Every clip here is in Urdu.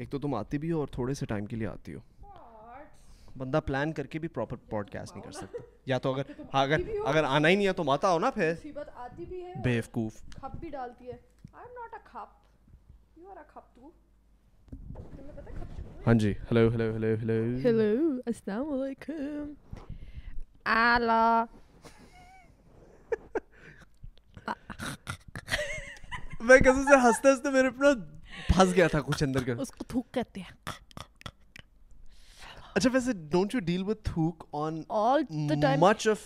ایک تو تم آتی بھی ہو اور تھوڑے سے ٹائم کے لیے آتی ہو بندہ پلان کر کے بھی پراپر پوڈ کاسٹ نہیں کر سکتا یا تو اگر ہاں، اگر اگر آنا ہی نہیں ہے تو ماتا ہو نا پھر بیوقوف کھپ بھی ڈالتی ہے ہاں جی hello hello hello hello hello السلام علیکم اعلی میں کسی سے ہنستے ہنستے میرے اپنا پھنس گیا تھا کچھ اندر کا اس کو تھوک کہتے ہیں اچھا ویسے ڈونٹ یو ڈیل وتھ تھوک on all the time much of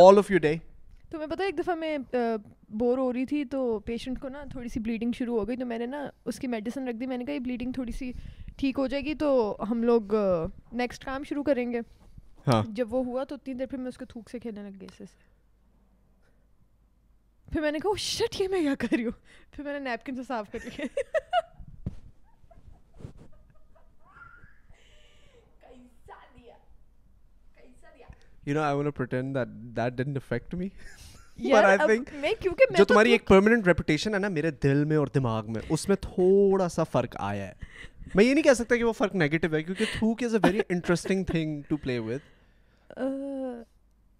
all of your day تو میں پتہ ایک دفعہ میں بور ہو رہی تھی تو پیشنٹ کو نا تھوڑی سی بلیڈنگ شروع ہو گئی تو میں نے نا اس کی میڈیسن رکھ دی میں نے کہا یہ بلیڈنگ تھوڑی سی ٹھیک ہو جائے گی تو ہم لوگ نیکسٹ کام شروع کریں گے ہاں۔ جب وہ ہوا تو اتنی دیر پھر میں اس کو تھوک سے کھیلنے لگ گئی اس سے پھر میں نے کہا شٹ یہ میں کیا کر رہی ہوں پھر میں نے نیپکن سے صاف کر لیا you know I won pretend that that done affect me یار آئی تھنک میں کیونکہ میں جو تمہاری ایک پرماننٹ ریپوٹیشن ہے نا میرے دل میں اور دماغ میں اس میں تھوڑا سا فرق آیا ہے میں یہ نہیں کہہ سکتا کہ وہ فرق نیگیٹو ہے کیونکہ تھوک is a very interesting thing to play with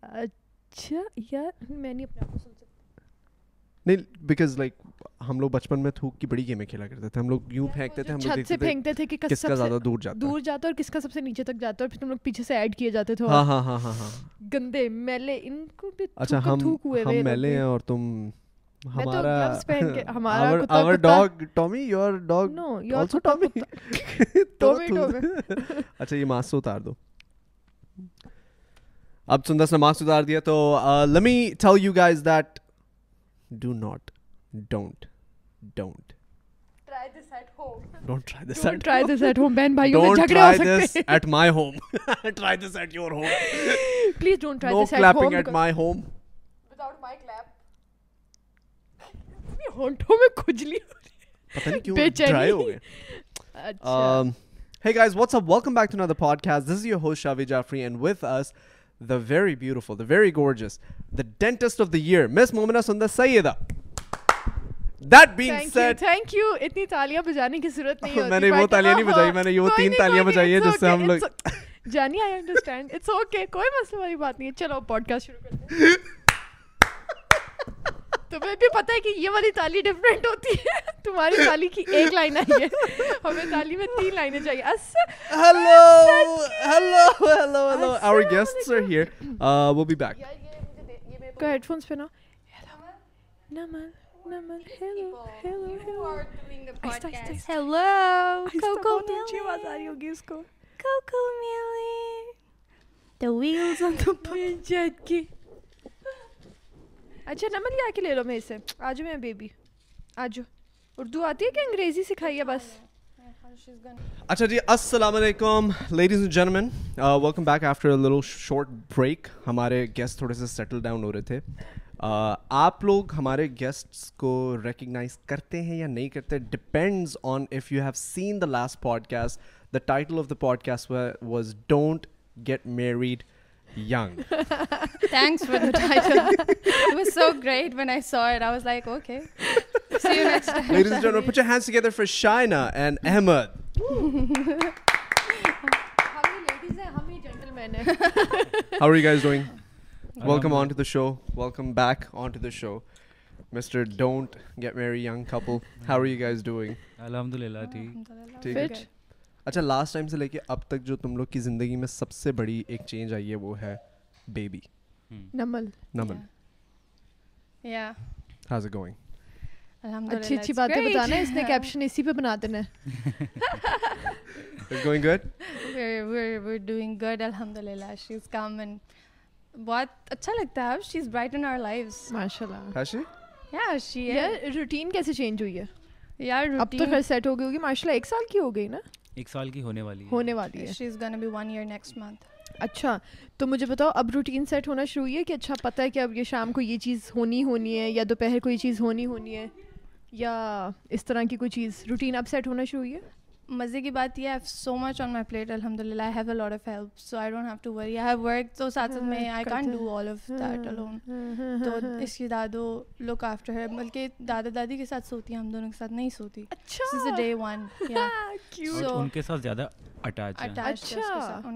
اچھا یار میں نہیں اپنے آپ کو سن نہیں بیکاز لائک ہم لوگ بچپن میں تھوک کی بڑی گیمیں کھیلا کرتے تھے ہم لوگ یوں پھینکتے تھے ہم لوگ سے اچھا، پھینکتے تھے کہ کس کا زیادہ دور جاتا دور جاتا اور کس کا سب سے نیچے تک جاتا اور پھر ہم لوگ پیچھے سے ایڈ کیے جاتے تھے ہاں ہاں ہاں ہاں ہاں گندے میلے ان کو بھی اچھا ہم تھوک ہوئے ہم میلے ہیں اور تم ہمارا ہمارا اور dog Tommy your dog no you also Tommy Tommy Tommy اچھا یہ ماسو اتار دو اب سندس نے ماسک اتار دیا تو let me tell you guys that do not don't don't at my home tries at my home without کچھ نہیں ہوتی what's up welcome back to the fat does you ہوس شا ویجرینڈ ویت ایس ضرورت میں وہ تالیاں نہیں بجائی میں نے بات نہیں چلو ہیں بھی پتا ہے کہ یہ والی تالی ڈفرینٹ ہوتی ہے تمہاری تالی تالی کی ایک لائن آئی ہے ہمیں میں تین چاہیے اچھا نمن لے لے کے لو میرے سے آ آ جاؤ جاؤ میں بیبی اردو آتی ہے کہ انگریزی سکھائی ہے بس اچھا جی السلام علیکم ladies and gentlemen short break ہمارے گیسٹ تھوڑے سے سیٹل ڈاؤن ہو رہے تھے آپ لوگ ہمارے گیسٹس کو ریکگنائز کرتے ہیں یا نہیں کرتے depends on if you have seen the last podcast the title of the podcast was don't get married should get marry young couple ٹھیک اچھا لاسٹ ٹائم سے لے کے اب تک جو تم لوگ کی زندگی میں سب سے بڑی ایک چینج آئی ہے ہے وہ بیبی اچھی اچھی باتیں بتانا اس نے کیپشن اسی پہ بنا دینا ایک سال کی ہو گئی نا ایک سال کی ہونے والی ہونے والی ہے اچھا تو مجھے بتاؤ اب روٹین سیٹ ہونا شروع ہوئی ہے کہ اچھا پتہ ہے کہ اب یہ شام کو یہ چیز ہونی ہونی ہے یا دوپہر کو یہ چیز ہونی ہونی ہے یا اس طرح کی کوئی چیز روٹین اب سیٹ ہونا شروع ہوئی ہے مزے کی بات یہ سو مچ آن مائی پلیٹ الحمد للہ بلکہ دادا دادی کے ساتھ سوتی ہیں ہم دونوں کے ساتھ نہیں سوتی اچھا۔ ان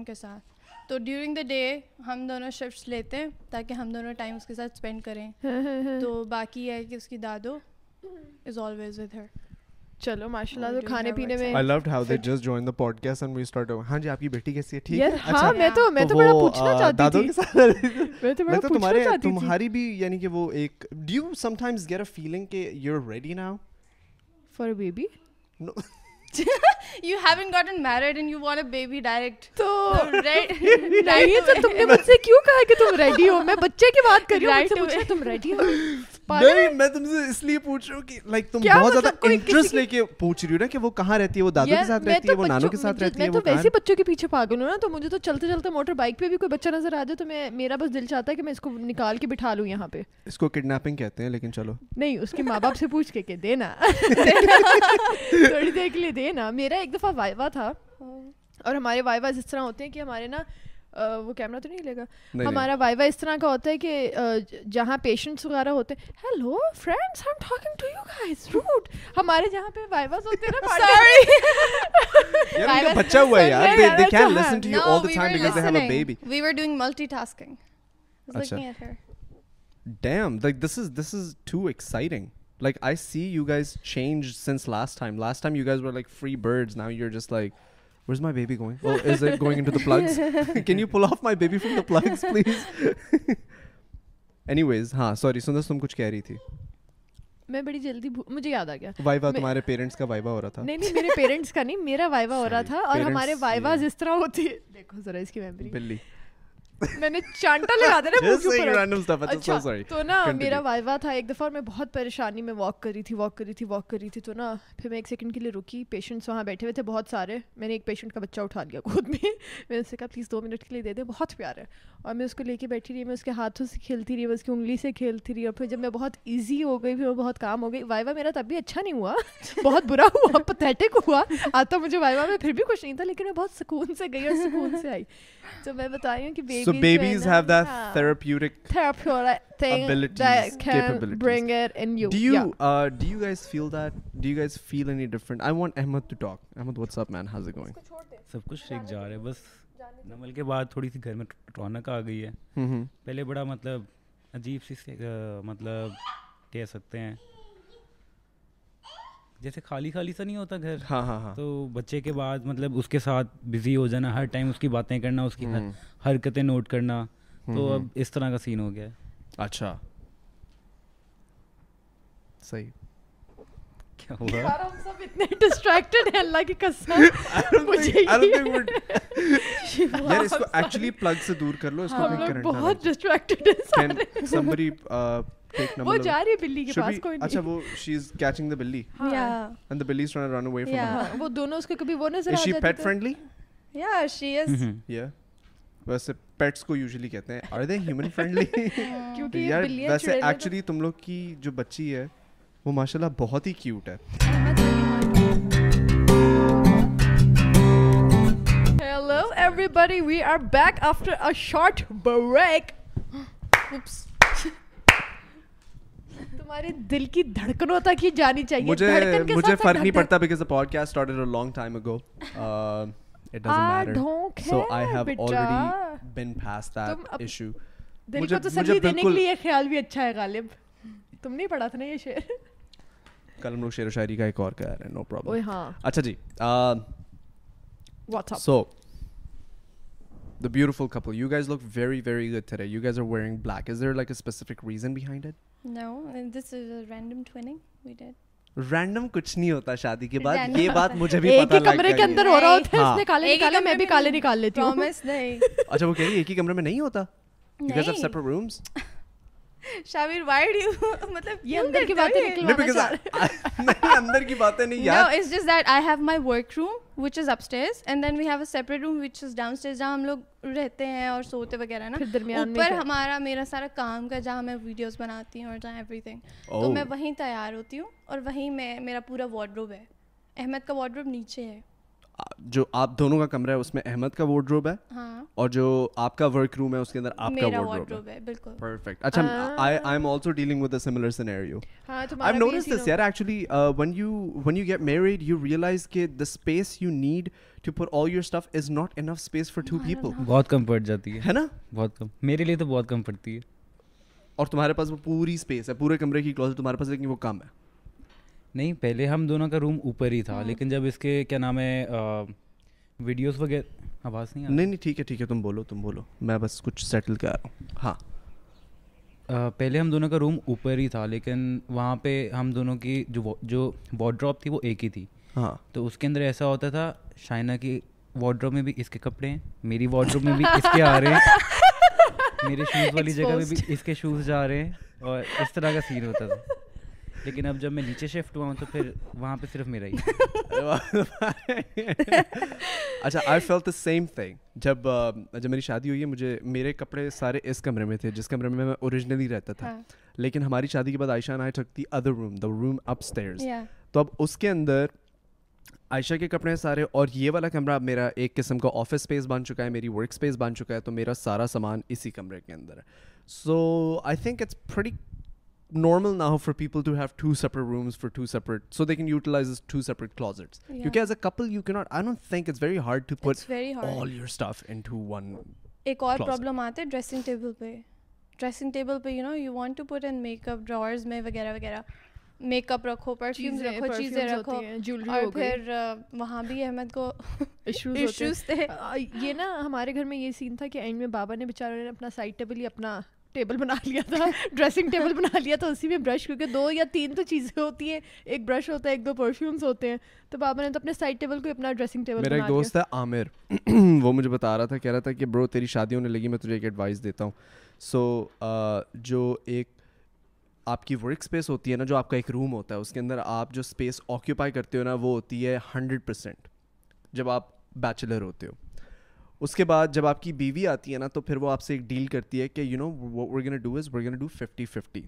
کے ساتھ تو ڈیورنگ دا ڈے ہم دونوں شفٹ لیتے ہیں تاکہ ہم دونوں ٹائم اس کے ساتھ اسپینڈ کریں ہاں، ہاں، ہاں۔ تو باقی یہ ہے کہ اس کی دادو از آلویز ود ہر چلو ماشاء اللہ ہاں، تو کھانے پینے میں I loved how they just join the podcast and we start over ہاں جی آپ کی بیٹی کیسی ہے ٹھیک ہے ہاں اچھا۔ میں تو میں تو بڑا پوچھنا چاہتی تھی میں تو بڑا پوچھنا چاہتی تھی تمہارے تمہاری بھی یعنی کہ وہ ایک do you sometimes get a feeling کہ you are ready now for a baby no you haven't gotten married and you want a baby direct تو نہیں تو تم نے مجھ سے کیوں کہا کہ تم ریڈی ہو میں بچے کی بات کر رہی ہوں تم ریڈی ہو میں بھی بچہ نظر آ جائے تو میں میرا بس دل چاہتا ہے اس کو چلو نہیں اس کے ماں باپ سے پوچھ کے ہمارے وائوا اس طرح ہوتے ہیں کہ ہمارے نا وہ کیمرہ تو نہیں لے گا ہمارا وائی وائی اس طرح کا ہوتا ہے کہ جہاں جہاں پیشنٹس وغیرہ ہوتے ہوتے ہیں ہیں ہمارے پہ why free now you just like where's my baby going oh is it going into the plugs can you pull off my baby from the plugs please anyways ہاں سوری سندس تم کچھ کہہ رہی تھی میں بڑی جلدی مجھے یاد آ گیا وائیوا تمہارے پیرنٹس کا وائیوا ہو رہا تھا نہیں نہیں میرے پیرنٹس کا نہیں میرا وائیوا ہو رہا تھا اور ہمارے وائیوا جس طرح ہوتی ہے دیکھو ذرا اس کی میموری بلی میں نے چانٹا لگا دیا اچھا، تو نا میرا وائوا تھا ایک دفعہ میں بہت پریشانی میں واک کری تھی واک کری تھی واک کری تھی تو نا پھر میں ایک سیکنڈ کے لیے رکی پیشنٹ وہاں بیٹھے ہوئے تھے بہت سارے میں نے ایک پیشنٹ کا بچہ اٹھا لیا خود میں میں نے اس سے کہا پلیز دو منٹ کے لیے دے دے بہت پیار ہے اور میں اس کو لے کے بیٹھی رہی میں اس کے ہاتھوں سے کھیلتی رہی میں اس کی انگلی سے کھیلتی رہی اور پھر جب میں بہت ایزی ہو گئی پھر میں بہت کام ہو گئی وائوا میرا تب بھی اچھا نہیں ہوا بہت برا ہوا پتھیٹک ہوا آتا مجھے وائوا میں پھر بھی کچھ نہیں تھا لیکن میں بہت سکون سے گئی اور سکون سے آئی تو میں بتا رہی ہوں کہ سب کچھ جا رہے بس نمل کے بعد تھوڑی سی گھر میں ٹرونک آ گئی ہے پہلے بڑا مطلب عجیب سی مطلب کہہ سکتے ہیں جیسے خالی خالی سا نہیں ہوتا گھر ہاں ہاں ہاں تو بچے کے بعد مطلب اس کے ساتھ بزی ہو جانا ہر ٹائم اس کی باتیں کرنا اس کی حرکتیں نوٹ کرنا تو اب اس طرح کا سین ہو گیا اچھا صحیح اللہ بہت اچھا تم لوگ کی جو بچی ہے وہ ماشاء اللہ بہت ہی کیوٹ ہے تمہارے دل کی دھڑکنوں تک ہی جانی چاہیے مجھے مجھے فرق نہیں نہیں پڑتا بیکاز اٹ سو دل کو دینے کے لیے خیال بھی اچھا اچھا ہے غالب تم پڑھا تھا نا یہ شعر شعر نو و شاعری کا ایک اور کہہ رہے ہیں پرابلم ہاں۔ اچھا جی what's up the beautiful couple you you look very very good wearing black is like reason behind random کچھ نہیں ہوتا شادی کے بعد یہ بات مجھے بھی پتہ کمرے کے اندر ہو رہا ہوتا ہے اس نے کالے نکالے میں بھی کالے نکال لیتی ہوں اچھا وہ کہہ رہی ایک ہی کمرے میں نہیں ہوتا because of separate rooms شاویر وائڈ یو مطلب یہ اندر اندر کی کی باتیں باتیں نہیں نہیں یار no it's just that I have have my work room room which which is is upstairs stairs and then we a separate down جہاں ہم لوگ رہتے ہیں اور سوتے وغیرہ نا اوپر ہمارا میرا سارا کام کا جہاں میں ویڈیوز بناتی ہوں اور جہاں ایوری تھنگ تو oh. میں وہیں تیار ہوتی ہوں اور وہیں میں میرا پورا وارڈروب ہے احمد کا وارڈروب نیچے ہے جو آپ دونوں کا کمرہ ہے اس میں احمد کا وارڈ روب ہے ہاں۔ اور جو آپ کا ورک روم ہے اس کے اندر آپ کا وارڈ روب ہے بالکل پرفیکٹ اچھا I I am also dealing with a similar scenario I am notice this یار actually when you when you get married you realise کہ the space you need to put all your stuff is not enough space for two people بہت کم پڑ جاتی ہے ہے نا بہت کم میرے لیے تو بہت کم پڑتی ہے اور تمہارے پاس وہ پوری اسپیس ہے پورے کمرے کی کلوز تمہارے پاس لیکن وہ کم ہے نہیں پہلے ہم دونوں کا روم اوپر ہی تھا ہاں۔ لیکن جب اس کے کیا نام ہے ویڈیوز وغیرہ آواز نہیں نہیں نہیں ٹھیک ہے ٹھیک ہے تم بولو تم بولو میں بس کچھ سیٹل کر رہا ہوں ہاں پہلے ہم دونوں کا روم اوپر ہی تھا لیکن وہاں پہ ہم دونوں کی جو جو واڈروپ تھی وہ ایک ہی تھی ہاں تو اس کے اندر ایسا ہوتا تھا شائنا کی واڈروپ میں بھی اس کے کپڑے ہیں میری واڈروپ میں بھی اس کے آ رہے ہیں میرے شوز والی جگہ میں بھی اس کے شوز جا رہے ہیں اور اس طرح کا سین ہوتا تھا لیکن اب جب میں نیچے شفٹ ہوا ہوں تو پھر وہاں پہ صرف میرا ہی اچھا I feel the same thing جب جب میری شادی ہوئی ہے مجھے میرے کپڑے سارے اس کمرے میں تھے جس کمرے میں میں اوریجنلی رہتا تھا ہاں۔ لیکن ہماری شادی کے بعد عائشہ نائی ٹک دی ادر روم دا روم اپ اسٹیئرس تو اب اس کے اندر عائشہ کے کپڑے ہیں سارے اور یہ والا کمرہ میرا ایک قسم کا آفس اسپیس بن چکا ہے میری ورک اسپیس بن چکا ہے تو میرا سارا سامان اسی کمرے کے اندر ہے so I think it's pretty normal نہ ہو for people to have two separate rooms for two separate so they can utilise two separate closets کیونکہ ایز اے کپل یو کی not I don't think it's very hard to put all your stuff into one ایک اور پرابلم آتا ہے ڈریسنگ ٹیبل پہ ڈریسنگ ٹیبل پہ you know you want to put in makeup drawers میں وغیرہ وغیرہ میک اپ رکھو پرفیومز رکھو چیزیں رکھو جولری اور پھر وہاں بھی احمد کو ایشوز ہوتے ہیں یہ نا ہمارے گھر میں یہ سین تھا کہ اینڈ میں بابا نے بیچارے نے اپنا سائڈ ٹیبل ہی اپنا ٹیبل بنا لیا تھا ڈریسنگ ٹیبل بنا لیا تھا اسی میں برش کیونکہ دو یا تین تو چیزیں ہوتی ہیں ایک برش ہوتا ہے ایک دو پرفیومس ہوتے ہیں تو بابا نے تو اپنے سائڈ ٹیبل کو اپنا ڈریسنگ ٹیبل میرا ایک دوست ہے عامر وہ مجھے بتا رہا تھا کہہ رہا تھا کہ برو تیری شادی ہونے لگی میں تجھے ایک ایڈوائس دیتا ہوں سو جو ایک آپ کی ورک اسپیس ہوتی ہے نا جو آپ کا ایک روم ہوتا ہے اس کے اندر آپ جو اسپیس آکیوپائی کرتے ہو نا وہ ہوتی ہے ہنڈریڈ پرسینٹ جب آپ بیچلر ہوتے ہو اس کے بعد جب آپ کی بیوی آتی ہے نا تو پھر وہ آپ سے ایک ڈیل کرتی ہے کہ you know gonna do is do fifty fifty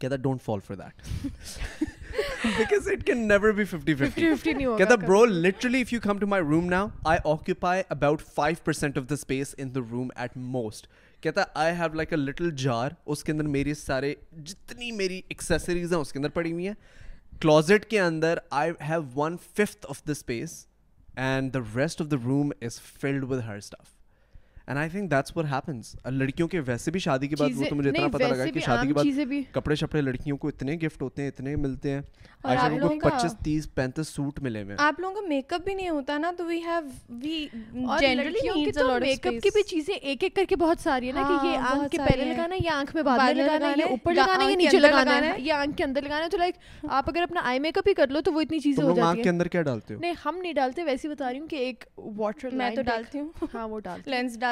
کہتا don't fall for that اٹھارا space room at most a little jar اس کے اندر میری سارے جتنی میری ایکسیسریز ہیں اس کے اندر پڑی ہوئی ہیں کلوزٹ کے اندر I have one fifth of the space and the rest of the room is filled with her stuff. And I think that's what happens لڑکیوں کے ویسے بھی شادی کے بعد وہ تو مجھے اتنا پتہ لگا کہ شادی کے بعد کپڑے شپڑے لڑکیوں کو اتنے گفٹ ہوتے ہیں اتنے ملتے ہیں پچیس تیس پینتیس سوٹ ملے ہوئے آپ لوگوں کا میک اپ بھی نہیں ہوتا نا تو وی ہیو میک اپ کی بھی چیزیں ایک ایک کر کے بہت ساری ہے نا کہ یہ ہاں، آنکھ کے پہلے لگانا یا آنکھ میں بادل لگانا یا اوپر لگانا یا نیچے لگانا ہے یا آنکھ کے اندر لگانا ہے تو لائک آپ اگر اپنا آئی میک اپ ہی کر لو تو وہ اتنی چیزیں ہو جاتی ہیں آنکھ کے اندر کیا ڈالتے ہو نہیں ہم نہیں ڈالتے ویسے بتا رہی ہوں کہ ایک واٹر میں تو ڈالتی ہوں ہاں وہ ڈالتے ہیں لینس ڈال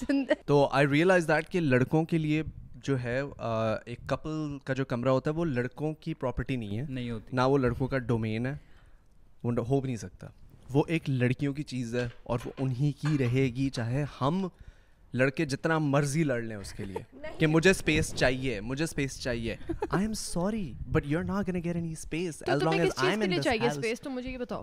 پسند ہے تو آئی ریئلائز دیٹ کہ لڑکوں کے لیے جو ہے ایک کپل کا جو کمرہ ہوتا ہے وہ لڑکوں کی پراپرٹی نہیں ہے نہیں ہوتی نہ وہ لڑکوں کا ڈومین ہے وہ ہو بھی نہیں سکتا وہ ایک لڑکیوں کی چیز ہے اور وہ انہی کی رہے گی چاہے ہم لڑکے جتنا مرضی لڑ لیں اس کے لیے کہ مجھے اسپیس چاہیے مجھے اسپیس چاہیے I am sorry but you are not gonna get space as long as I am چاہیے اسپیس تو مجھے یہ بتاؤ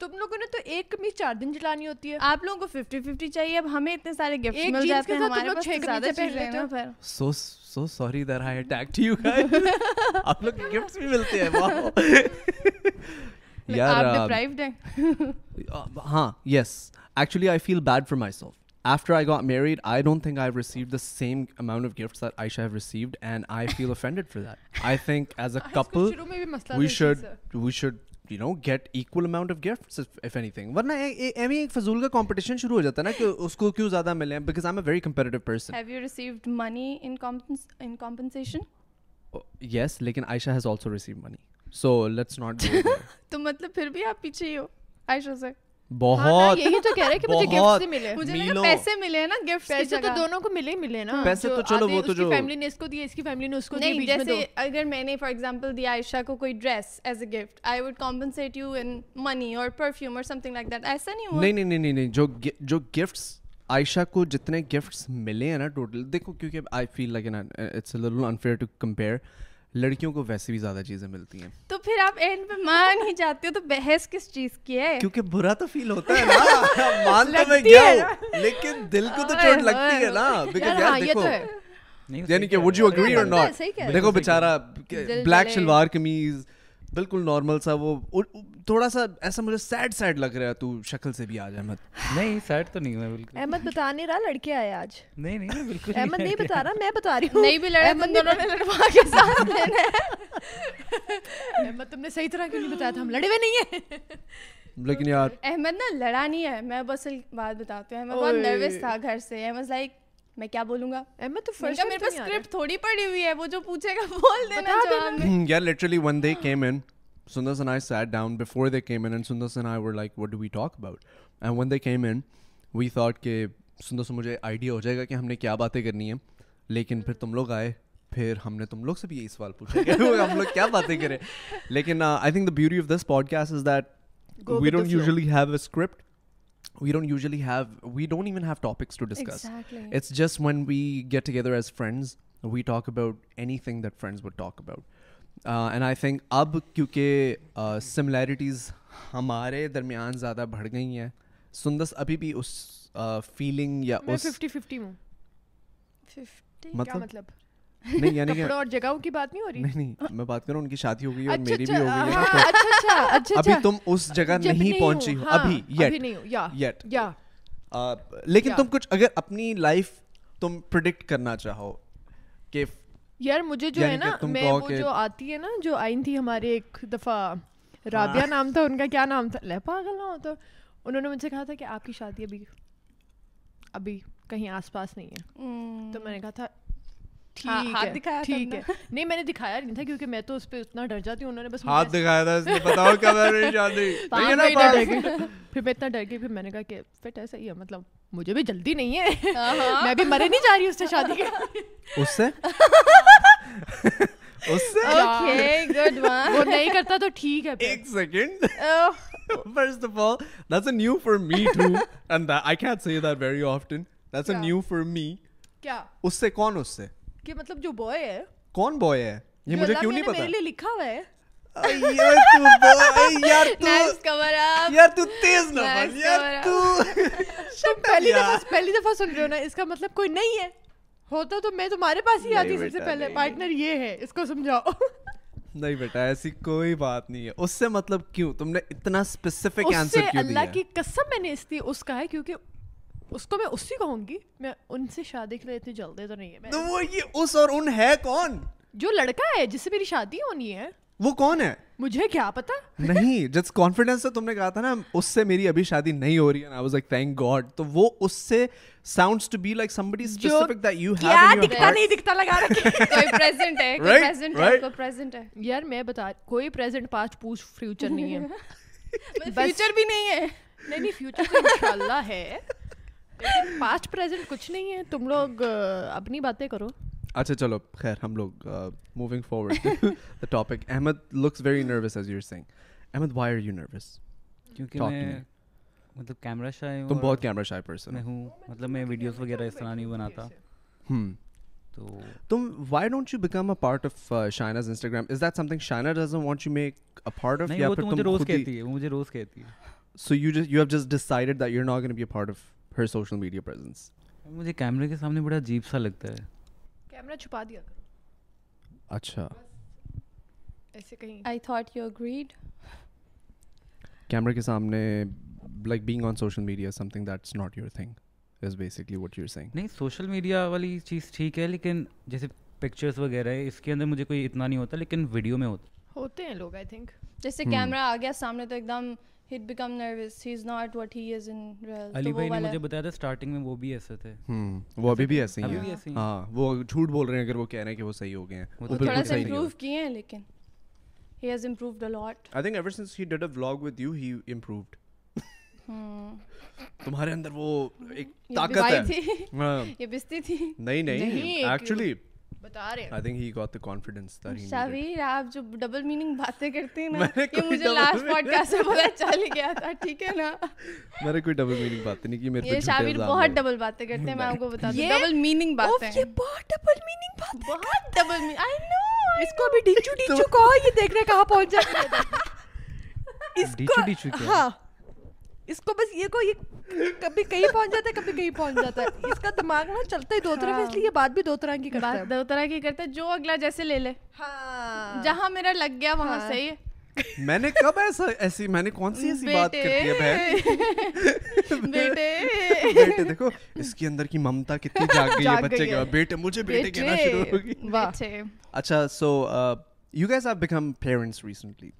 تم لوگوں نے تو ایک کمیز چار دن جلانی ہوتی ہے آپ لوگوں کو ففٹی ففٹی چاہیے اب ہمیں اتنے سارے ہاں you you know get equal amount of of any thing ورنہ ایم ایم ایک فضول کا کمپٹیشن شروع ہو جاتا ہے نا کہ اس کو کیوں زیادہ ملے ہیں because I a very person have received money money in in compensation yes لیکن Ayesha has also receive so let's not تو مطلب پھر بھی آپ پیچھے ہی ہو عائشہ سے میں نے کو کوئی منی اور پرفیوم اور جتنے گفٹس ملے لڑکیوں کو ویسے بھی زیادہ چیزیں ملتی ہیں تو پھر آپ اینڈ پہ مان ہی جاتے ہو تو بحث کس چیز کی ہے کیونکہ برا تو فیل ہوتا ہے نا مان ہوں لیکن دل کو تو چوٹ لگتی ہے نا بیکاز ہاں، دیکھو یعنی دیکھو بیچارہ بلیک شلوار کمیز بالکل نارمل سا وہ تھوڑا سا ایسا مجھے سیڈ سیڈ لگ رہا ہے تو شکل سے بھی آج احمد نہیں سیڈ تو نہیں ہوا بالکل احمد بتا نہیں رہا لڑکے آئے آج نہیں نہیں بالکل احمد نہیں بتا رہا میں بتا رہی ہوں نہیں بھی لڑے احمد دونوں نے لڑوا کے ساتھ لینا ہے احمد تم نے صحیح طرح کیوں نہیں بتایا تھا ہم لڑے ہوئے نہیں ہیں لیکن یار احمد نا لڑا نہیں ہے میں بس بات بتاتی ہوں احمد بہت نروس تھا گھر سے احمد لائک میں کیا بولوں گا احمد تو فرسٹ میرے پاس اسکرپٹ تھوڑی پڑی ہوئی ہے وہ جو پوچھے گا بول دینا جواب یا literally when they came in سندر سن I sat down before they came in and سندر سن I were like what do we talk about and when they came in we thought کہ سندر سن مجھے آئیڈیا ہو جائے گا کہ ہم نے کیا باتیں کرنی ہیں لیکن پھر تم لوگ آئے پھر ہم نے تم لوگ سے بھی یہی سوال پوچھا ہم لوگ کیا باتیں کریں لیکن I think the beauty of this podcast is that we don't usually have a script اب کیونکہ سملیرٹیز ہمارے درمیان زیادہ بڑھ گئی ہیں سندس ابھی بھی اس فیلنگ یا مطلب یعنی اور جگہوں کی بات نہیں ہو رہی ہوں جو ہے یعنی نا جو آتی ہے نا جو آئی تھی ہمارے ایک دفعہ رابعہ نام تھا ان کا کیا نام تھا لے پاگل ہو تو انہوں نے مجھے کہا تھا کہ آپ کی شادی ابھی ابھی کہیں آس پاس نہیں ہے تو میں نے کہا تھا ہاں، ہاتھ دکھا ٹھیک ہے نہیں میں نے دکھایا نہیں تھا کیونکہ میں تو اس پہ اتنا ڈر جاتی پھر میں اتنا ڈر گئی میں نے کہا مطلب مجھے بھی جلدی نہیں ہے ہاں، ہاں۔ میں بھی مرے نہیں جا رہی تو کہ مطلب جو بوائے ہے کون بوائے ہے یہ مجھے کیوں نہیں پتا میرے لیے لکھا ہوا ہے پہلی دفعہ سن رہے ہو نا اس کا مطلب کوئی نہیں ہے ہوتا تو میں تمہارے پاس ہی آتی سب سے پہلے پارٹنر یہ ہے اس کو سمجھاؤ نہیں بیٹا ایسی کوئی بات نہیں ہے اس سے مطلب کیوں تم نے اتنا اسپیسیفک آنسر کیوں دیا اللہ کی قسم میں نے اس لیے اس کا ہے کیونکہ اس کو میں اسی کہوں گی میں ان سے شادی کے لیے اتنی جلدی تو نہیں ہے تو وہ یہ اس اور ان ہے کون جو لڑکا ہے جس سے میری شادی ہونی ہے وہ کون ہے مجھے کیا پتا نہیں جس کانفیڈینس سے تم نے کہا تھا نا اس سے میری ابھی شادی نہیں ہو رہی ہے نا واز لائک تھینک گاڈ تو وہ اس سے sounds to be like somebody specific that you have کیا دکھتا نہیں دکھتا لگا رکھے کوئی پریزنٹ ہے کوئی پریزنٹ ہے کوئی پریزنٹ ہے یار میں بتا کوئی پریزنٹ پاسٹ پوچھ فیوچر نہیں ہے فیوچر بھی نہیں ہے نہیں نہیں فیوچر انشاءاللہ ہے پاسٹ پریزنٹ کچھ نہیں ہے تم لوگ اپنی باتیں کرو اچھا چلو خیر ہم لوگ moving forward the topic Ahmed Ahmed looks very nervous nervous as you you you you you you are why why are کیونکہ میں میں میں مطلب مطلب کیمرہ کیمرہ ہوں ہوں تم تم تم بہت پرسن ویڈیوز وغیرہ اس طرح نہیں بناتا تو don't become part part part Shaina's Instagram is that that something Shaina doesn't want make یا پھر مجھے روز روز کہتی کہتی ہے ہے so just just have decided not gonna be her social media presence مجھے کیمرے کے سامنے بڑا عجیب سا لگتا ہے کیمرہ چھپا دیا کرو اچھا ایسے کہیں آئی تھاٹ یو اگریڈ کیمرے کے سامنے like being on social media something that's not your thing is basically what you saying نہیں سوشل میڈیا والی چیز ٹھیک ہے لیکن جیسے پکچرس وغیرہ ہے اس کے اندر مجھے کوئی اتنا نہیں ہوتا لیکن ویڈیو میں ہوتا ہوتے ہیں لوگ آئی تھنک جیسے hmm۔ کیمرہ آ گیا سامنے تو ایک دم تمہارے اندر وہ ایک طاقت ہے ہاں۔ یہ بستی تھی نہیں نہیں ایکچولی بتا رہے ہیں he got the confidence shower جو ڈبل ڈبل میننگ میننگ باتیں کرتے ہیں نا نا مجھے لاسٹ پوڈ کاسٹ سے پتہ چل گیا تھا ٹھیک ہے میں نے کوئی بات نہیں کی میرے پہ یہ شاویر بہت ڈبل باتیں کرتے ہیں میں آپ کو بتا دوں double double double meaning meaning meaning باتیں باتیں یہ بہت بہت آئی نو اس کو بھی رہے کہاں پہنچ اس جاتا ہاں اس کو بس یہ کوئی کبھی کہیں پہنچ جاتا ہے کبھی کہیں پہنچ جاتا ہے اس کا دماغ نا چلتا ہی دو طرح اس لیے بات بھی دو طرح کی کرتا ہے دو طرح کی کرتا ہے جو اگلا جیسے لے لے ہاں۔ جہاں میرا لگ گیا وہاں ہاں۔ سے ہی میں نے کب ایسا ایسی میں نے کون سی ایسی بات کر ہے بہن بیٹے بیٹے دیکھو اس کے اندر کی ممتا کتنی جاگ گئی ہے بچے کے بیٹے مجھے بیٹے کہنا شروع ہو گئی اچھا so you guess have become parents recently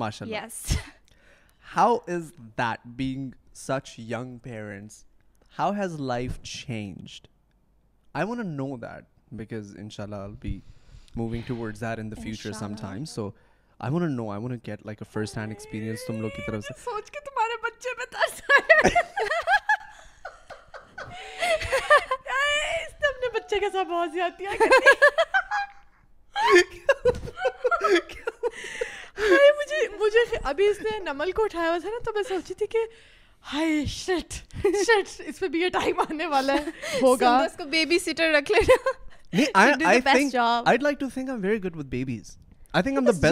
ماشاء اللہ housing such young parents how has life changed I want know that book ان شاء اللہ گیٹ لائک ہینڈ ایکسپیرینس تم لوگ سے تمہارے مجھے ابھی اس نے نمل کو اٹھایا ہوا تھا نا تو میں سوچی تھی یہ ٹائم آنے والا ہے اپنی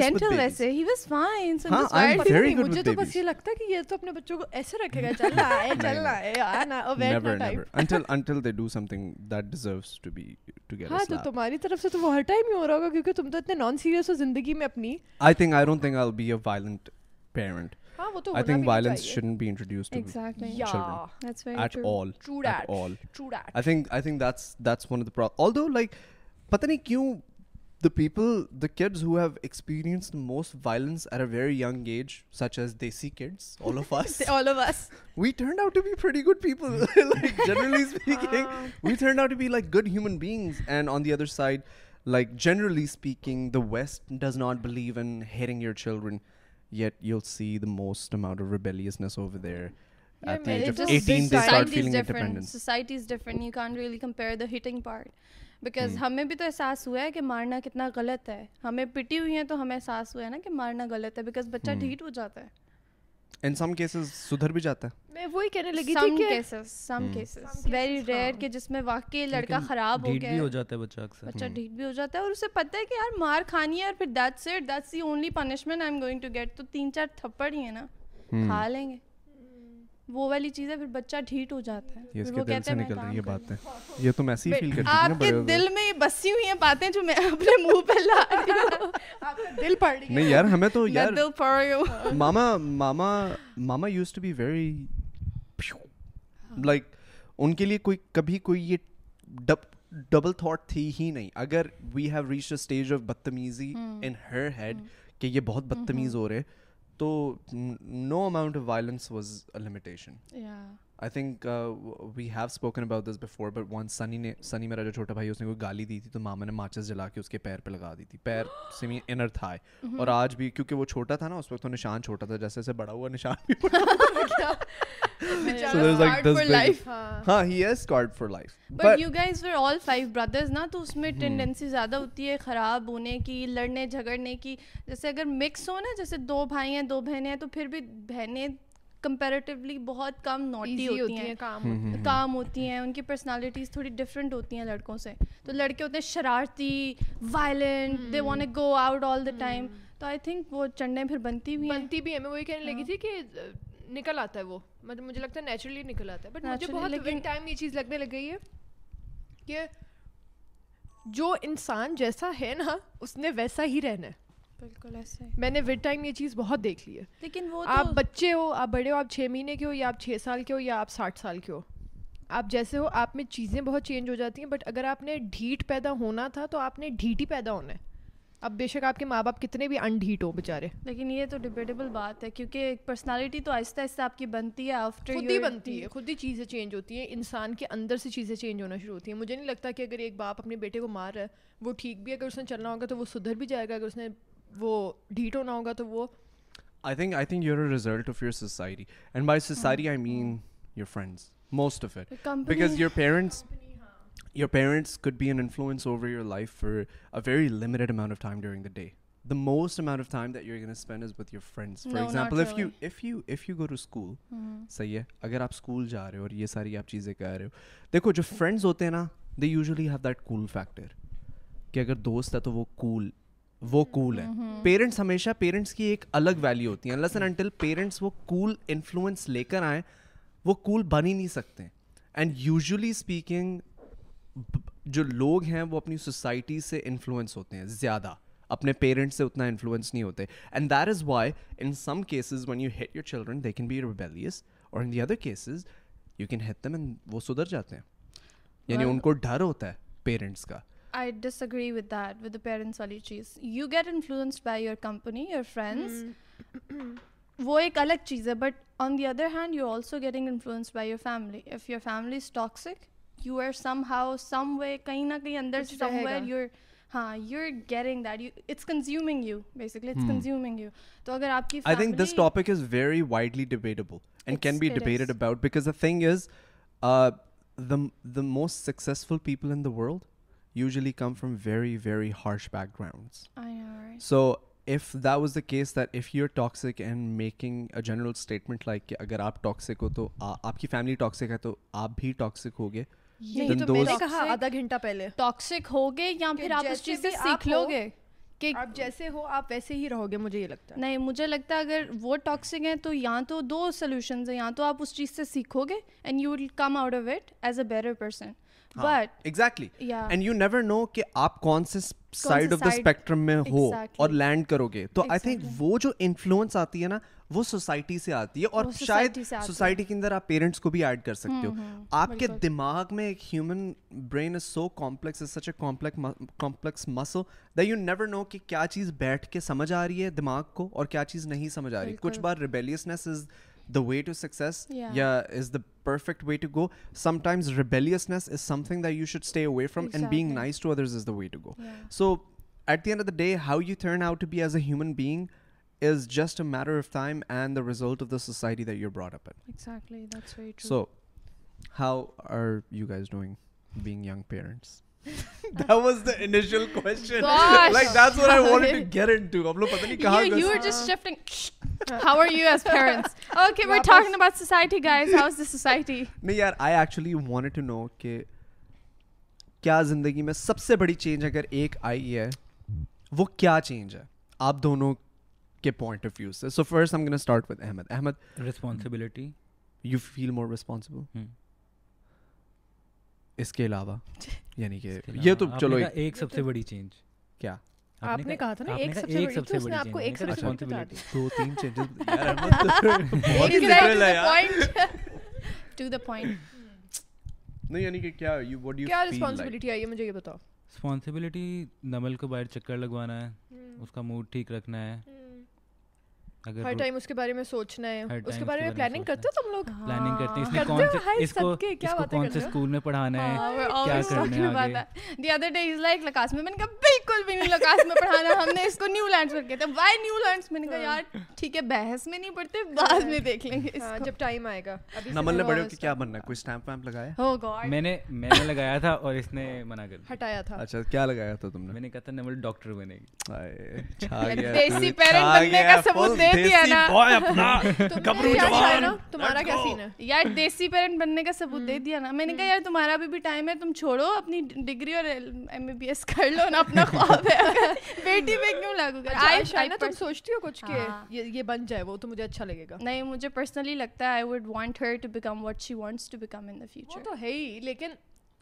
لائک پتا نہیں کیوں people generally the west does not believe your children yet you see the part because hmm. ہمیں بھی تو احساس ہوا ہے کہ مارنا کتنا غلط ہے ہمیں پٹی ہوئی ہیں تو ہمیں احساس ہوا ہے نا کہ مارنا hmm. کہ جس میں لڑکا خراب ہو گیا جاتا ہے نا hmm. کھا لیں گے وہ والی چیز ہے پھر بچہ ڈھیٹ ہو جاتا ہے yes, وہ کہتے ہیں کہ یہ باتیں یہ تم ایسے ہی فیل کرتی ہیں آپ کے دل میں یہ بسی ہوئی ہیں باتیں جو میں اپنے منہ پہ لا رہی ہوں دل پڑ رہی ہے نہیں یار ہمیں تو یار دل پڑ رہی ہوں mama mama mama used to be very like ان کے لیے کوئی کبھی کوئی یہ ڈب ڈبل تھاٹ تھی ہی نہیں اگر we have reach a stage of بدتمیزی ان ہر ہیڈ کہ یہ بہت بدتمیز ہو رہے So no amount of violence was a limitation. Yeah. I think we have spoken about this before but one Sunny نے سنی میرا جو چھوٹا بھائی اس نے کوئی گالی دی تھی تو ماما نے ماچس جلا کے اس کے پیر پہ لگا دی تھی پیر سیمی انر تھا اور آج بھی کیونکہ وہ چھوٹا تھا نا اس وقت تو نشان چھوٹا تھا جیسے جیسے بڑا ہوا نشان ہاں he has card for life but you guys were all five brothers نا تو اس میں ٹینڈنسی زیادہ ہوتی ہے خراب ہونے کی لڑنے جھگڑنے کی جیسے اگر مکس ہو نا جیسے دو بھائی ہیں دو بہنیں ہیں تو پھر بھی بہنیں کمپیریٹیولی بہت کم نوٹی ہوتی ہیں کام کام ہوتی ہیں ان کی پرسنالٹیز تھوڑی ڈفرینٹ ہوتی ہیں لڑکوں سے تو لڑکے ہوتے ہیں شرارتی violent they want go out all the time تو آئی تھنک وہ چنڈیں پھر بنتی بھی بنتی بھی ہیں میں وہی کہنے لگی ہاں۔ تھی کہ نکل آتا ہے وہ مطلب مجھے لگتا ہے نیچرلی نکل آتا ہے بٹ مجھے بہت ٹائم یہ چیز لگنے لگ گئی ہے کہ جو انسان جیسا ہے نا اس نے ویسا ہی رہنا ہے بالکل ایسے میں نے وڈ ٹائم یہ چیز بہت دیکھ لی ہے لیکن وہ آپ بچے ہو آپ بڑے ہو آپ چھ مہینے کے ہو یا آپ چھ سال کے ہو یا آپ ساٹھ سال کے ہو آپ جیسے ہو آپ میں چیزیں بہت چینج ہو جاتی ہیں بٹ اگر آپ نے ڈھیٹ پیدا ہونا تھا تو آپ نے ڈھیٹ ہی پیدا ہونا ہے اب بے شک آپ کے ماں باپ کتنے بھی ان ڈھیٹ ہو بےچارے لیکن یہ تو ڈبیٹیبل بات ہے کیونکہ پرسنالٹی تو آہستہ آہستہ آپ کی بنتی ہے آفٹر خود ہی بنتی ہے خود ہی چیزیں چینج ہوتی ہیں انسان کے اندر سے چیزیں چینج ہونا شروع ہوتی ہیں مجھے نہیں لگتا کہ اگر ایک باپ اپنے بیٹے کو مار رہا ہے وہ ٹھیک بھی ہے اگر اس نے چلنا ہوگا تو وہ سدھر بھی جائے گا اگر اس نے وہ ڈیٹ ہونا ہوگا تو وہ I I I think think you you you you you result of of of of your your your your your your society society and by mean friends friends most most it because parents parents could be an influence over life for for very limited amount amount time time during the the day that can spend is example if if if go to school صحیح ہے اگر آپ اسکول جا رہے ہو اور یہ ساری آپ چیزیں کہہ رہے ہو دیکھو جو فرینڈس ہوتے ہیں نا they usually have that cool factor کہ اگر دوست ہے تو وہ کول وہ کول ہے پیرنٹس ہمیشہ پیرنٹس کی ایک الگ ویلیو ہوتی ہیں لسن اینڈ پیرنٹس وہ کول انفلوئنس لے کر آئیں وہ کول بن ہی نہیں سکتے اینڈ یوزلی اسپیکنگ جو لوگ ہیں وہ اپنی سوسائٹی سے انفلوئنس ہوتے ہیں زیادہ اپنے پیرنٹس سے اتنا انفلوئنس نہیں ہوتے and that is why in some cases when you hate your children they can be your اور in the other cases you can hate them and وہ سدھر جاتے ہیں یعنی ان کو ڈر ہوتا ہے پیرنٹس کا I disagree with that with the parents والی چیز you get influenced by your company your friends وہ ایک الگ چیز ہے but on the other hand you also getting influenced by your family if your family is toxic you are somehow some way کہیں نہ کہیں اندر سم ویئر یور ہاں you are getting that you it's consuming you basically it's consuming you تو اگر آپ کی I think this topic is very widely debatable and can be debated about because the thing is the the most successful people in the world سیکھ لو گے جیسے ہی رہو گے مجھے لگتا ہے تو یا تو دو ہیں یا تو آپ اس چیز سے سیکھو گے بھی ایڈ کر سکتے ہو آپ کے دماغ میں دماغ کو اور کیا چیز نہیں سمجھ آ رہی کچھ بار از the way to success, is the perfect way to go. Sometimes rebelliousness is something that you should stay away from, and being nice to others is the way to go. So at the end of the day, how you turn out to be as a human being is just a matter of time and the result of the society that you're brought up in. Exactly, that's very true. So how are you guys doing being young parents? کیا زندگی میں سب سے بڑی چینج اگر ایک آئی ہے وہ کیا چینج ہے آپ دونوں کے پوائنٹ آف ویو سے سو فرسٹ ہم گھنٹہ Ahmed responsibility you feel more responsible اس کے علاوہ یعنی کہ یہ تو چلو ایک سب سے بڑی چینج کیا تھا نمل کو باہر چکر لگوانا ہے hmm. اس کا موڈ ٹھیک رکھنا ہے hmm. ہر ٹائم اس کے بارے میں سوچنا ہے اس کے بارے میں پلاننگ کرتے ہو تم لوگ پلاننگ کرتے اس اس نے کون سے کو کیا باتیں کر رہے ہو اسکول میں پڑھانا ہے ہاں، کیا کرنا ہے دی بالکل بھی نہیں لگا اس میں پڑھانا ہم نے اس کو نیو لینڈس کر کے تھے وائی نیو لینڈس میں نے کہا ہاں۔ یار ٹھیک ہے بحث میں نہیں پڑھتے بعد میں دیکھ لیں گے ہاں، جب ٹائم آئے گا نمل نے پڑھے کیا بننا کوئی اسٹمپ ویمپ لگایا ہو oh میں نے میں نے لگایا تھا اور اس نے منع کر ہٹایا تھا اچھا کیا لگایا تھا تم نے میں نے کہا تھا نمل ڈاکٹر بنے گی یعنی دیسی پیرنٹ بننے کا ثبوت دے دیا نا گبرو جوان تمہارا کیا سین ہے یار دیسی پیرنٹ بننے کا ثبوت دے دیا نا میں نے کہا یار تمہارا ابھی بھی ٹائم ہے تم چھوڑو اپنی ڈگری اور ایم بی بی ایس کر لو نا اپنا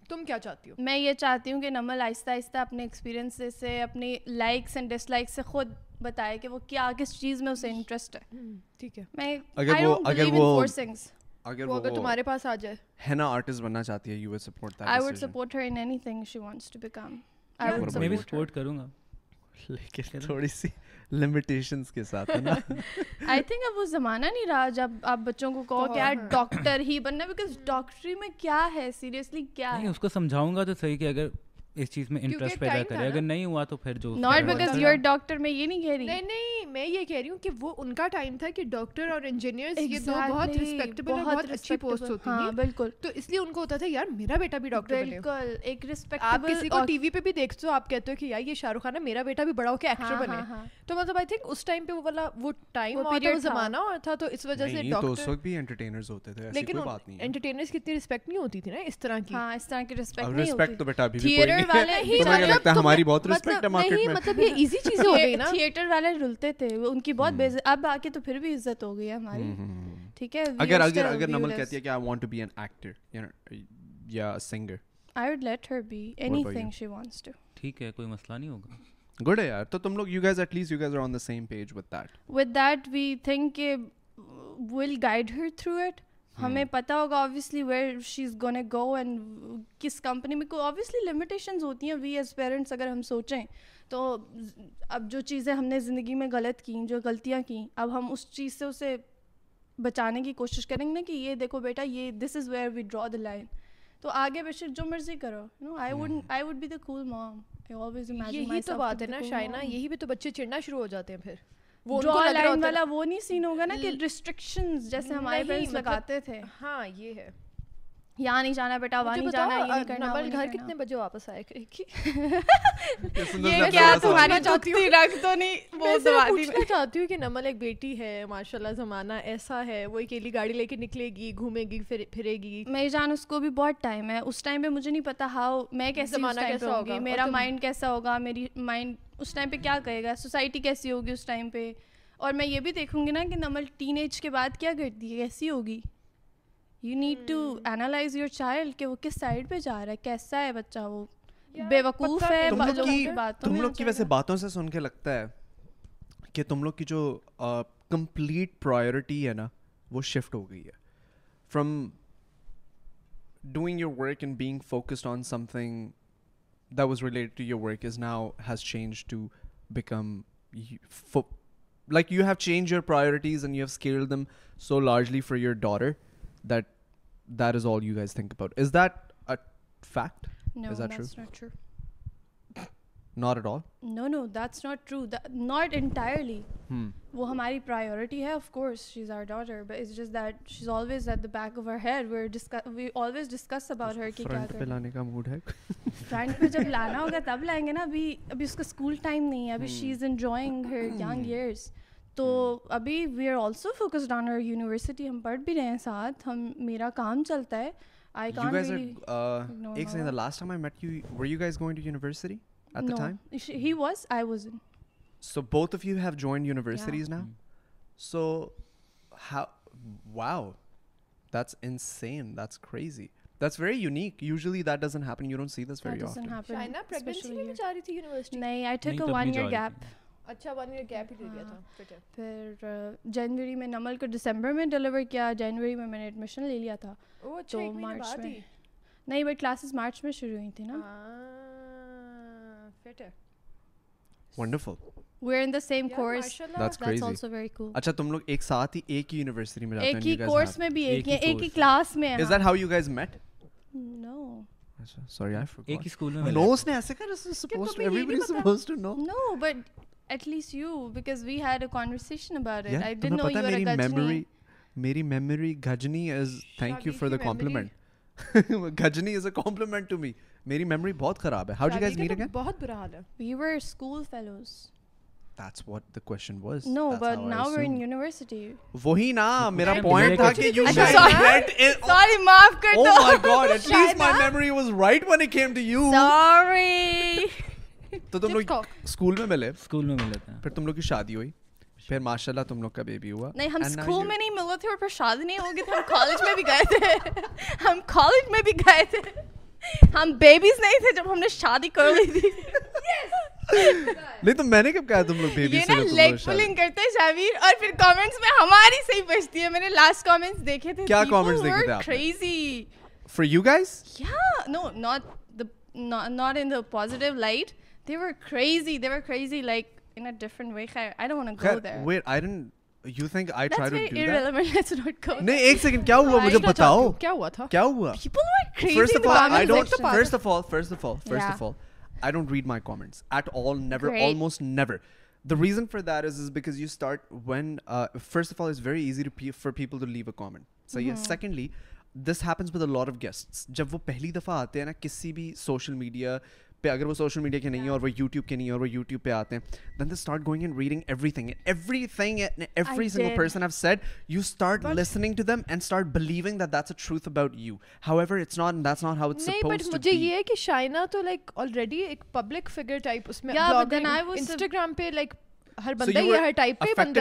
تم کیا چاہتی چاہتی ہو میں یہ ہوں کہ نمل آہستہ آہستہ اپنے ایکسپیرینس سے سے اپنی لائکس لائکس اینڈ ڈس خود بتائے کہ وہ کیا کس چیز میں میں اسے انٹرسٹ ہے ہے ہے ہے ٹھیک تمہارے پاس آ جائے نا آرٹسٹ بننا چاہتی اب وہ زمانہ نہیں رہا جب آپ بچوں کو کہ ڈاکٹر ہی بننا بیکاز ڈاکٹری میں کیا ہے سیریسلی کیا ہے اس کو سمجھاؤں گا تو صحیح کہ اگر اس چیز میں یہ نہیں کہہ رہی میں یہ کہہ رہی ہوں کہ وہ ان کا ٹائم تھا کہ ڈاکٹر اور انجینئر بہت اچھی پوسٹ ہوتی ہاں, ہیں بالکل تو اس لیے ان کو ہوتا تھا یار میرا بیٹا بھی ڈاکٹر ایک ریسپیکٹ بھی دیکھتے ہو آپ کہتے ہو کہ یار یہ شاہ رخ خان ہے میرا بیٹا بھی بڑا ہو کے ایکٹر ہاں، ہاں، بنے تو مطلب آئی تھنک اس ٹائم پہ وہ والا وہ ٹائم وہ زمانہ تھا تو اس وجہ سے لیکن کی اتنی ریسپیکٹ نہیں ہوتی تھی نا اس طرح کی تھیٹر والے ہی مطلب, مطلب, مطلب یہ ایزی چیزیں والے رلتے تھے ان کی بہت بےز اب آ کے تو پھر بھی عزت ہو گئی ہے ہماری ٹھیک ہے اگر اگر اگر نمل کہتی ہے کہ I want to be an actor یا singer I would let her be anything she wants to ٹھیک ہے کوئی مسئلہ نہیں ہوگا گڈ ہے یار تو تم لوگ you guys at least you guys are on the same page with that with that we think کہ will guide her through it ہمیں پتہ ہوگا obviously where she is gone a go and کس کمپنی میں کوئی آبویسلی لمیٹیشنز ہوتی ہیں وی ایز پیرنٹس اگر ہم سوچیں تو اب جو چیزیں ہم نے زندگی میں غلط کیں جو غلطیاں کیں اب ہم اس چیز سے اسے بچانے کی کوشش کریں گے نا کہ یہ دیکھو بیٹا یہ this is where we draw the line تو آگے بے شک جو مرضی کرو no I I would would be the cool mom یہی تو بات ہے نا شائنا یہی بھی تو بچے چڑھنا شروع ہو جاتے ہیں پھر وہ نہیں سین ہوگا نا کہ ریسٹرکشن جیسے ہمارے مطلب لگاتے تھے ہاں یہ ہے یہاں نہیں جانا بیٹا وہاں جانا گھر کتنے بجے واپس آئے چاہتی ہوں کہ نمل ایک بیٹی ہے ماشاء اللہ گاڑی لے کے نکلے گی گھومے گی گی پھرے میں جان اس کو بھی بہت ٹائم ہے اس ٹائم پہ مجھے نہیں پتا ہاؤ میں کیسے زمانہ کیسا ہوگی میرا مائنڈ مطلب کیسا ہوگا میری مائنڈ اس ٹائم پہ کیا کہے گا سوسائٹی کیسی ہوگی اس ٹائم پہ اور میں یہ بھی دیکھوں گی نا کہ نمل ٹین ایج کے بعد کیا کرتی ہے کیسی ہوگی you need to analyse your child کہ وہ کس سائڈ پہ جا رہا ہے کیسا ہے بچہ وہ بے وقوف ہے تم لوگ کی ویسے باتوں سے سن کے لگتا ہے کہ تم لوگ کی جو کمپلیٹ پرائیورٹی ہے نا وہ شفٹ ہو گئی ہے from doing your work and being focused on something the related to your work is now has change to become like you have change your priorities and you have scale them so largely for your daughter جب لانا ہوگا تب لائیں گے نا ابھی ابھی اس کا اسکول ٹائم نہیں ہے تو ابھی we are also focused on our university ہم پڑھ بھی رہے ہیں ساتھ ہم میرا کام چلتا ہے نہیں اچھا ون ایئر گیپ ہی تھا ہاں، پھر جنوری میں نمل کو میں کیا جنوری میں میں نے ایڈمیشن لے لیا تھا اچھا، تو مارچ مارچ میں میں نہیں بٹ کلاسز شروع ہوئی تھی نا ایک at least you because we had a conversation about it I did know you are Ghajini میری میموری میری memory Ghajini is thank you for the compliment Ghajini is a compliment to me میری میموری بہت خراب ہے how do you guys meet again بہت برا حال ہے we were school fellows that's what the question was no but now we are in university وہی نا میرا پوائنٹ تھا کہ یو گیٹ سوری معاف کر دو او my God at least my memory was right when it came to you sorry تو تم لوگ اسکول میں ملے اسکول میں ملے تھے پھر تم لوگ کی شادی ہوئی پھر ماشاء اللہ تم لوگ کا بیبی ہوا نہیں ہم اسکول میں نہیں ملے تھے اور پھر شادی نہیں ہوگی تھی ہم کالج میں بھی گئے تھے ہم کالج میں بھی گئے تھے ہم بیبیز نہیں تھے جب ہم نے شادی کر لی تھی نہیں تو میں نے کب کہا تم لوگ بیبی سے لیگ پلنگ کرتے ہیں شاویر اور پھر کامنٹس میں ہماری صحیح بچتی ہے میں نے لاسٹ کامنٹس دیکھے تھے کیا کامنٹس دیکھے تھے آپ کریزی فار یو گائز یا no note not in the positive light کسی بھی سوشل میڈیا پہ اگر وہ سوشل میڈیا کے نہیں ہیں اور وہ یوٹیوب کے نہیں ہیں اور وہ یوٹیوب پہ آتے ہیں then they start going and reading everything everything every single person have set you start listening to them and start believing that that's a truth about you however it's not that's not how it's supposed to مجھے یہ ہے کہ شائنا تو لائک آلریڈی ایک پبلک فگر ٹائپ اس میں بلاگنگ انسٹاگرام پہ لائک ہر بندہ بندہ ہر ٹائپ پہ ہے بندے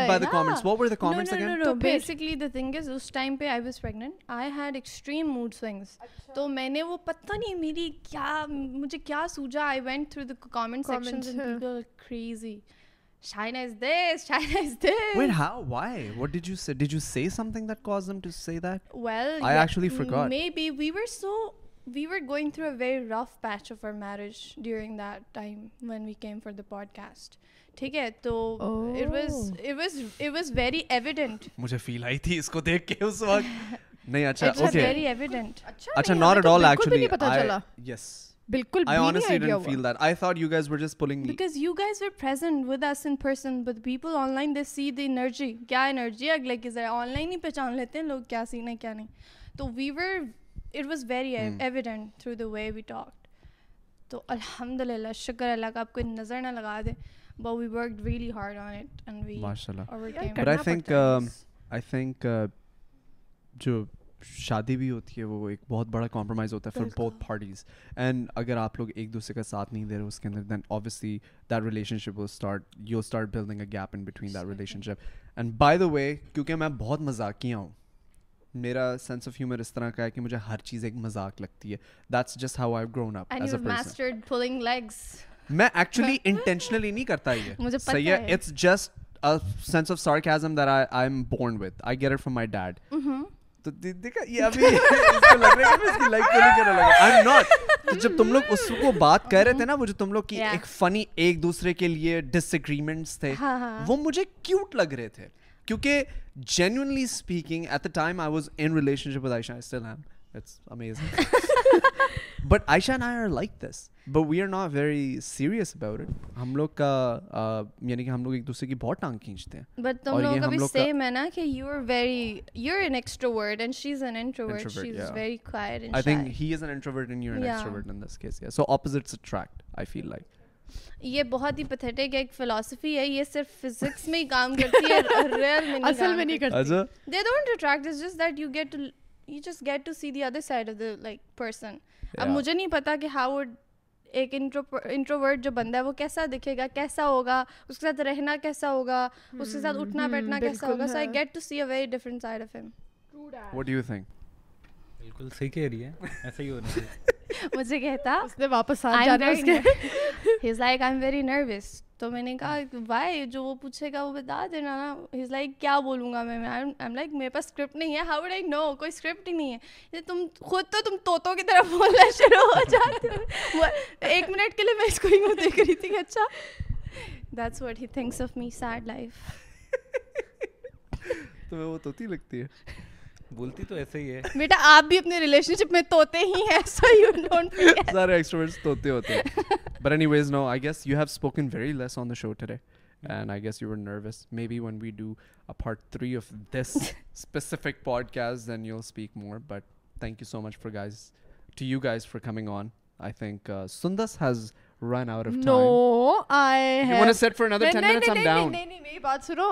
اچھا۔ تو میں نے وہ پتہ نہیں میری کیا کیا مجھے سوجا رف پیچ آف میرے دا پوڈ کاسٹ اگلے کی ذرائع ہی پہچان لیتے شکر اللہ کا آپ کو نظر نہ لگا دے جو شادی ہوتی ہے وہ بہت بڑا کمپرومائز ہوتا ہے اگر آپ لوگ ایک دوسرے کا ساتھ نہیں دے رہے اینڈ بائی دا وے کیونکہ میں بہت مذاقیہ ہاں ہوں میرا سینس آف ہیومر اس طرح کا ہے کہ مجھے ہر چیز ایک مذاق لگتی ہے that's just how I grown up میں ایکچولی انٹینشنلی نہیں کرتا یہ صحیح ہے it's just sense of sarcasm that I I am born with I get it from my dad تو دیکھا یہ ابھی جب تم لوگ اس کو بات کر رہے تھے نا مجھے تم لوگ کی ایک فنی ایک دوسرے کے لیے ڈس اگریمنٹس تھے ہاں، ہاں. وہ مجھے کیوٹ لگ رہے تھے کیونکہ genuinely speaking at the time I was in relationship with I still him it's amazing. but Aisha and I are like this. But we are not very serious about it. ہم لوگ کا یعنی کہ ہم لوگ ایک دوسرے کی بہت ٹانگ کھینچتے ہیں بٹ تم لوگ کا بھی سیم ہے نا کہ you are very you are an extrovert and she is an introvert she is very quiet and I think he is an introvert and you are an extrovert in this case so opposites attract I feel like یہ بہت ہی پتھیٹک ایک فلسفی ہے یہ صرف فزکس میں ہی کام کرتی ہے ریئل میں نہیں اصل میں نہیں کرتی they don't attract it's just that you get you just get to see the other side of the like person اب مجھے نہیں پتا کہ ہاؤ وڈ ایک انٹروورٹ جو بندہ ہے وہ کیسا دکھے گا کیسا ہوگا اس کے ساتھ رہنا کیسا ہوگا اس کے ساتھ اٹھنا بیٹھنا کیسا ہوگا so I get to see a very different side of ہم واٹ ڈو یو تھنک بالکل صحیح کہہ رہی ہے ایسا ہی ہونا چاہیے مجھے کہتا اس نے واپس آ جانا اس کے has like I am very nervous تو میں نے کہا بھائی جو وہ پوچھے گا وہ بتا دینا نا ہز لائک کیا بولوں گا میں ایم لائک میرے پاس اسکرپٹ نہیں ہے ہاؤ ڈ آئی نو کوئی اسکرپٹ ہی نہیں ہے تم خود تو تم طوطوں کی طرف بولنا شروع ہو جاتے ہو ایک منٹ کے لیے میں اس کو ہی دیکھ رہی تھی کہ اچھا that's what he thinks of me sad life تمہیں وہ طوطی لگتی ہے بولتی تو ایسے ہی ہے بیٹا آپ بھی اپنے ریلیشن شپ میں توتے ہی ہیں سو یو ڈونٹ سارے ایکسٹروورٹس توتے ہوتے ہیں but anyways no I guess you have spoken very less on the show today and I guess you were nervous maybe when we do a part three of this specific podcast then you speak more but thank you so much for guys to you guys for coming on I think Sundus has run out of no I set for another ten minutes down نہیں نہیں میری بات سنو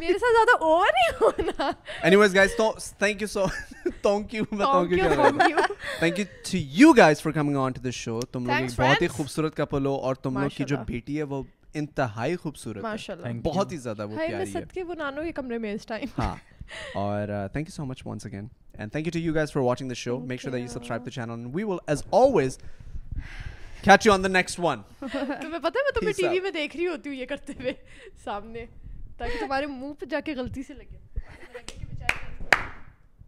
میرے ساتھ زیادہ اوور نہیں ہونا اینیویز گائز تو thank you so thank you میں thank you thank you to you guys for coming into the show تم لوگ بہت ہی خوبصورت کپل ہو اور تم لوگ کی جو بیٹی ہے وہ انتہائی خوبصورت ہے بہت ہی زیادہ وہ پیاری ہے ہائے میں صدقے وہ نانو کے کمرے میں اس ٹائم ہاں اور thank you so much once again and thank you to you guys for watching the show make sure that you subscribe to channel we will as always catch you in the next one تمہیں پتہ ہے میں تمہیں ٹی وی میں دیکھ رہی ہوتی ہوں یہ کرتے ہوئے سامنے تاکہ تمہارے منہ پہ جا کے غلطی سے لگے